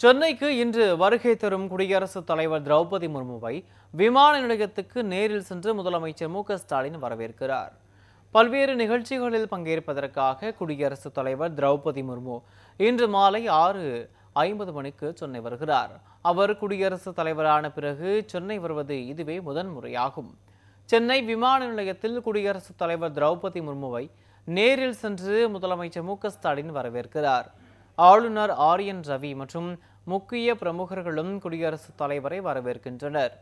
சென்னைக்கு இன்று வருகை தரும் குடியரசுத் தலைவர் திரௌபதி முர்முவை விமான நிலையத்துக்கு நேரில் சென்று முதலமைச்சர் மு ஸ்டாலின் வரவேற்கிறார். பல்வேறு நிகழ்ச்சிகளில் பங்கேற்பதற்காக குடியரசுத் தலைவர் திரௌபதி முர்மு இன்று மாலை ஆறு ஐம்பது மணிக்கு சென்னை வருகிறார். அவர் குடியரசுத் தலைவரான பிறகு சென்னை வருவது இதுவே முதன்முறையாகும். சென்னை விமான நிலையத்தில் குடியரசுத் தலைவர் திரௌபதி முர்முவை நேரில் சென்று முதலமைச்சர் மு ஸ்டாலின் வரவேற்கிறார். ஆளுநர் ஆர் என் ரவி மற்றும் முக்கிய பிரமுகர்களும் குடியரசுத் தலைவரை வரவேற்கின்றனர்.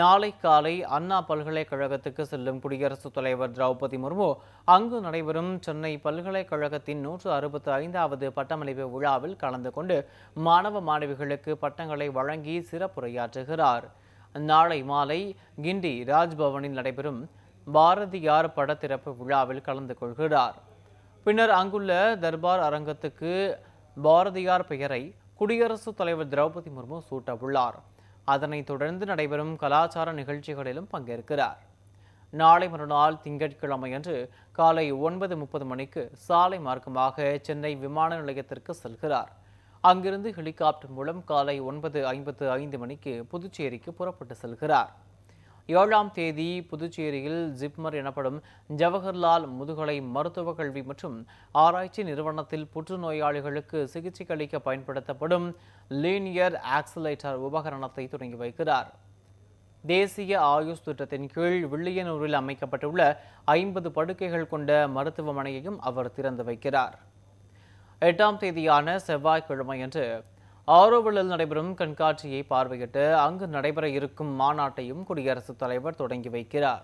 நாளை காலை அண்ணா பல்கலைக்கழகத்துக்கு செல்லும் குடியரசுத் தலைவர் திரௌபதி முர்மு அங்கு நடைபெறும் சென்னை பல்கலைக்கழகத்தின் நூற்று அறுபத்தி ஐந்தாவது பட்டமளிப்பு விழாவில் கலந்து கொண்டு மாணவ மாணவிகளுக்கு பட்டங்களை வழங்கி சிறப்புரையாற்றுகிறார். நாளை மாலை கிண்டி ராஜ்பவனில் நடைபெறும் பாரதியார் படத்திறப்பு விழாவில் கலந்து கொள்கிறார். பின்னர் அங்குள்ள தர்பார் அரங்கத்துக்கு பாரதியார் பெயரை குடியரசுத் தலைவர் திரௌபதி முர்மு சூட்டவுள்ளார். அதனைத் தொடர்ந்து நடைபெறும் கலாச்சார நிகழ்ச்சிகளிலும் பங்கேற்கிறார். நாளை மறுநாள் திங்கட்கிழமையன்று காலை ஒன்பது முப்பது மணிக்கு சாலை மார்க்கமாக சென்னை விமான நிலையத்திற்கு செல்கிறார். அங்கிருந்து ஹெலிகாப்டர் மூலம் காலை ஒன்பது ஐம்பத்து ஐந்து மணிக்கு புதுச்சேரிக்கு புறப்பட்டு செல்கிறார். ஏழாம் தேதி புதுச்சேரியில் ஜிப்மர் எனப்படும் ஜவஹர்லால் முதுகலை மருத்துவக் கல்வி மற்றும் ஆராய்ச்சி நிறுவனத்தில் புற்றுநோயாளிகளுக்கு சிகிச்சை அளிக்க பயன்படுத்தப்படும் லீனியர் ஆக்சிலேட்டர் உபகரணத்தை தொடங்கி வைக்கிறார். தேசிய ஆயுஷ் திட்டத்தின் கீழ் வில்லியனூரில் அமைக்கப்பட்டுள்ள ஐம்பது படுக்கைகள் கொண்ட மருத்துவமனையையும் அவர் திறந்து வைக்கிறார். எட்டாம் தேதியான செவ்வாய்க்கிழமையன்று ஆரோவிலில் நடைபெறும் கண்காட்சியை பார்வையிட்டு அங்கு நடைபெற இருக்கும் மாநாட்டையும் குடியரசுத் தலைவர் தொடங்கி வைக்கிறார்.